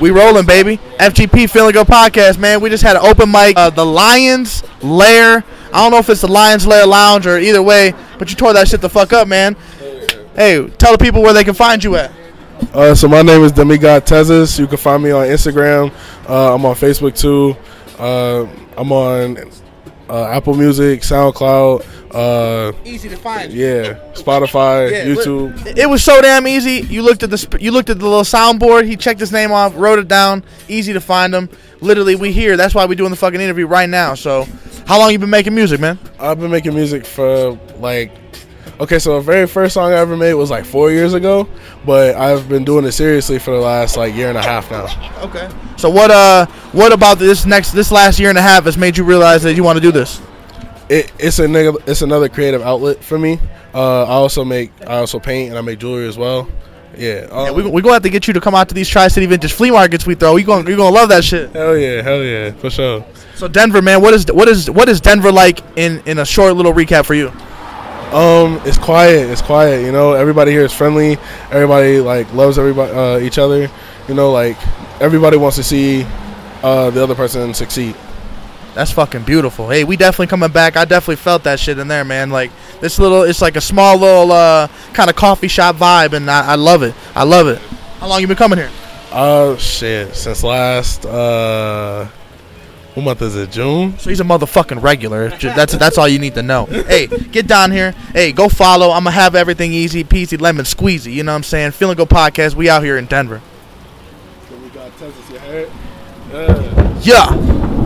We rolling, baby. FGP Feeling Good Podcast, man. We just had an open mic. Uh, the Lions Lair. I don't know if it's the Lions Lair Lounge or either way, but you tore that shit the fuck up, man. Hey, tell the people where they can find you at. Uh, so my name is Demigod Tezus. You can find me on Instagram. Uh, I'm on Facebook too. Uh, I'm on uh, Apple Music, SoundCloud. Uh, Easy to find. yeah, Spotify, Yeah, YouTube. It was so damn easy. You looked at the sp- you looked at the little soundboard. He checked his name off, wrote it down. Easy to find him. Literally, we here. That's why we're doing the fucking interview right now. So, how long you been making music, man? I've been making music for like. Okay, so the very first song I ever made was like four years ago, but I've been doing it seriously for the last like year and a half now. Okay. So what uh what about this next this last year and a half has made you realize that you want to do this? It, it's a neg- it's another creative outlet for me. Uh, I also make I also paint and I make jewelry as well. Yeah, um, Yeah, we we gonna have to get you to come out to these Tri City Vintage flea markets we throw. You going you gonna love that shit. hell yeah, hell yeah, for sure. So Denver, man, what is what is what is Denver like in in a short little recap for you? Um, it's quiet. It's quiet. You know, everybody here is friendly. Everybody like loves everybody, uh, each other. You know, like everybody wants to see uh, the other person succeed. That's fucking beautiful. Hey, we definitely coming back. I definitely felt that shit in there, man. Like this little, it's like a small little uh, kind of coffee shop vibe, and I, I love it. I love it. How long you been coming here? Oh shit! Since last uh, what month is it? June. So he's a motherfucking regular. That's that's all you need to know. Hey, get down here. Hey, go follow. I'm gonna have everything easy peasy lemon squeezy. You know what I'm saying? Feeling good podcast. We out here in Denver. Yeah.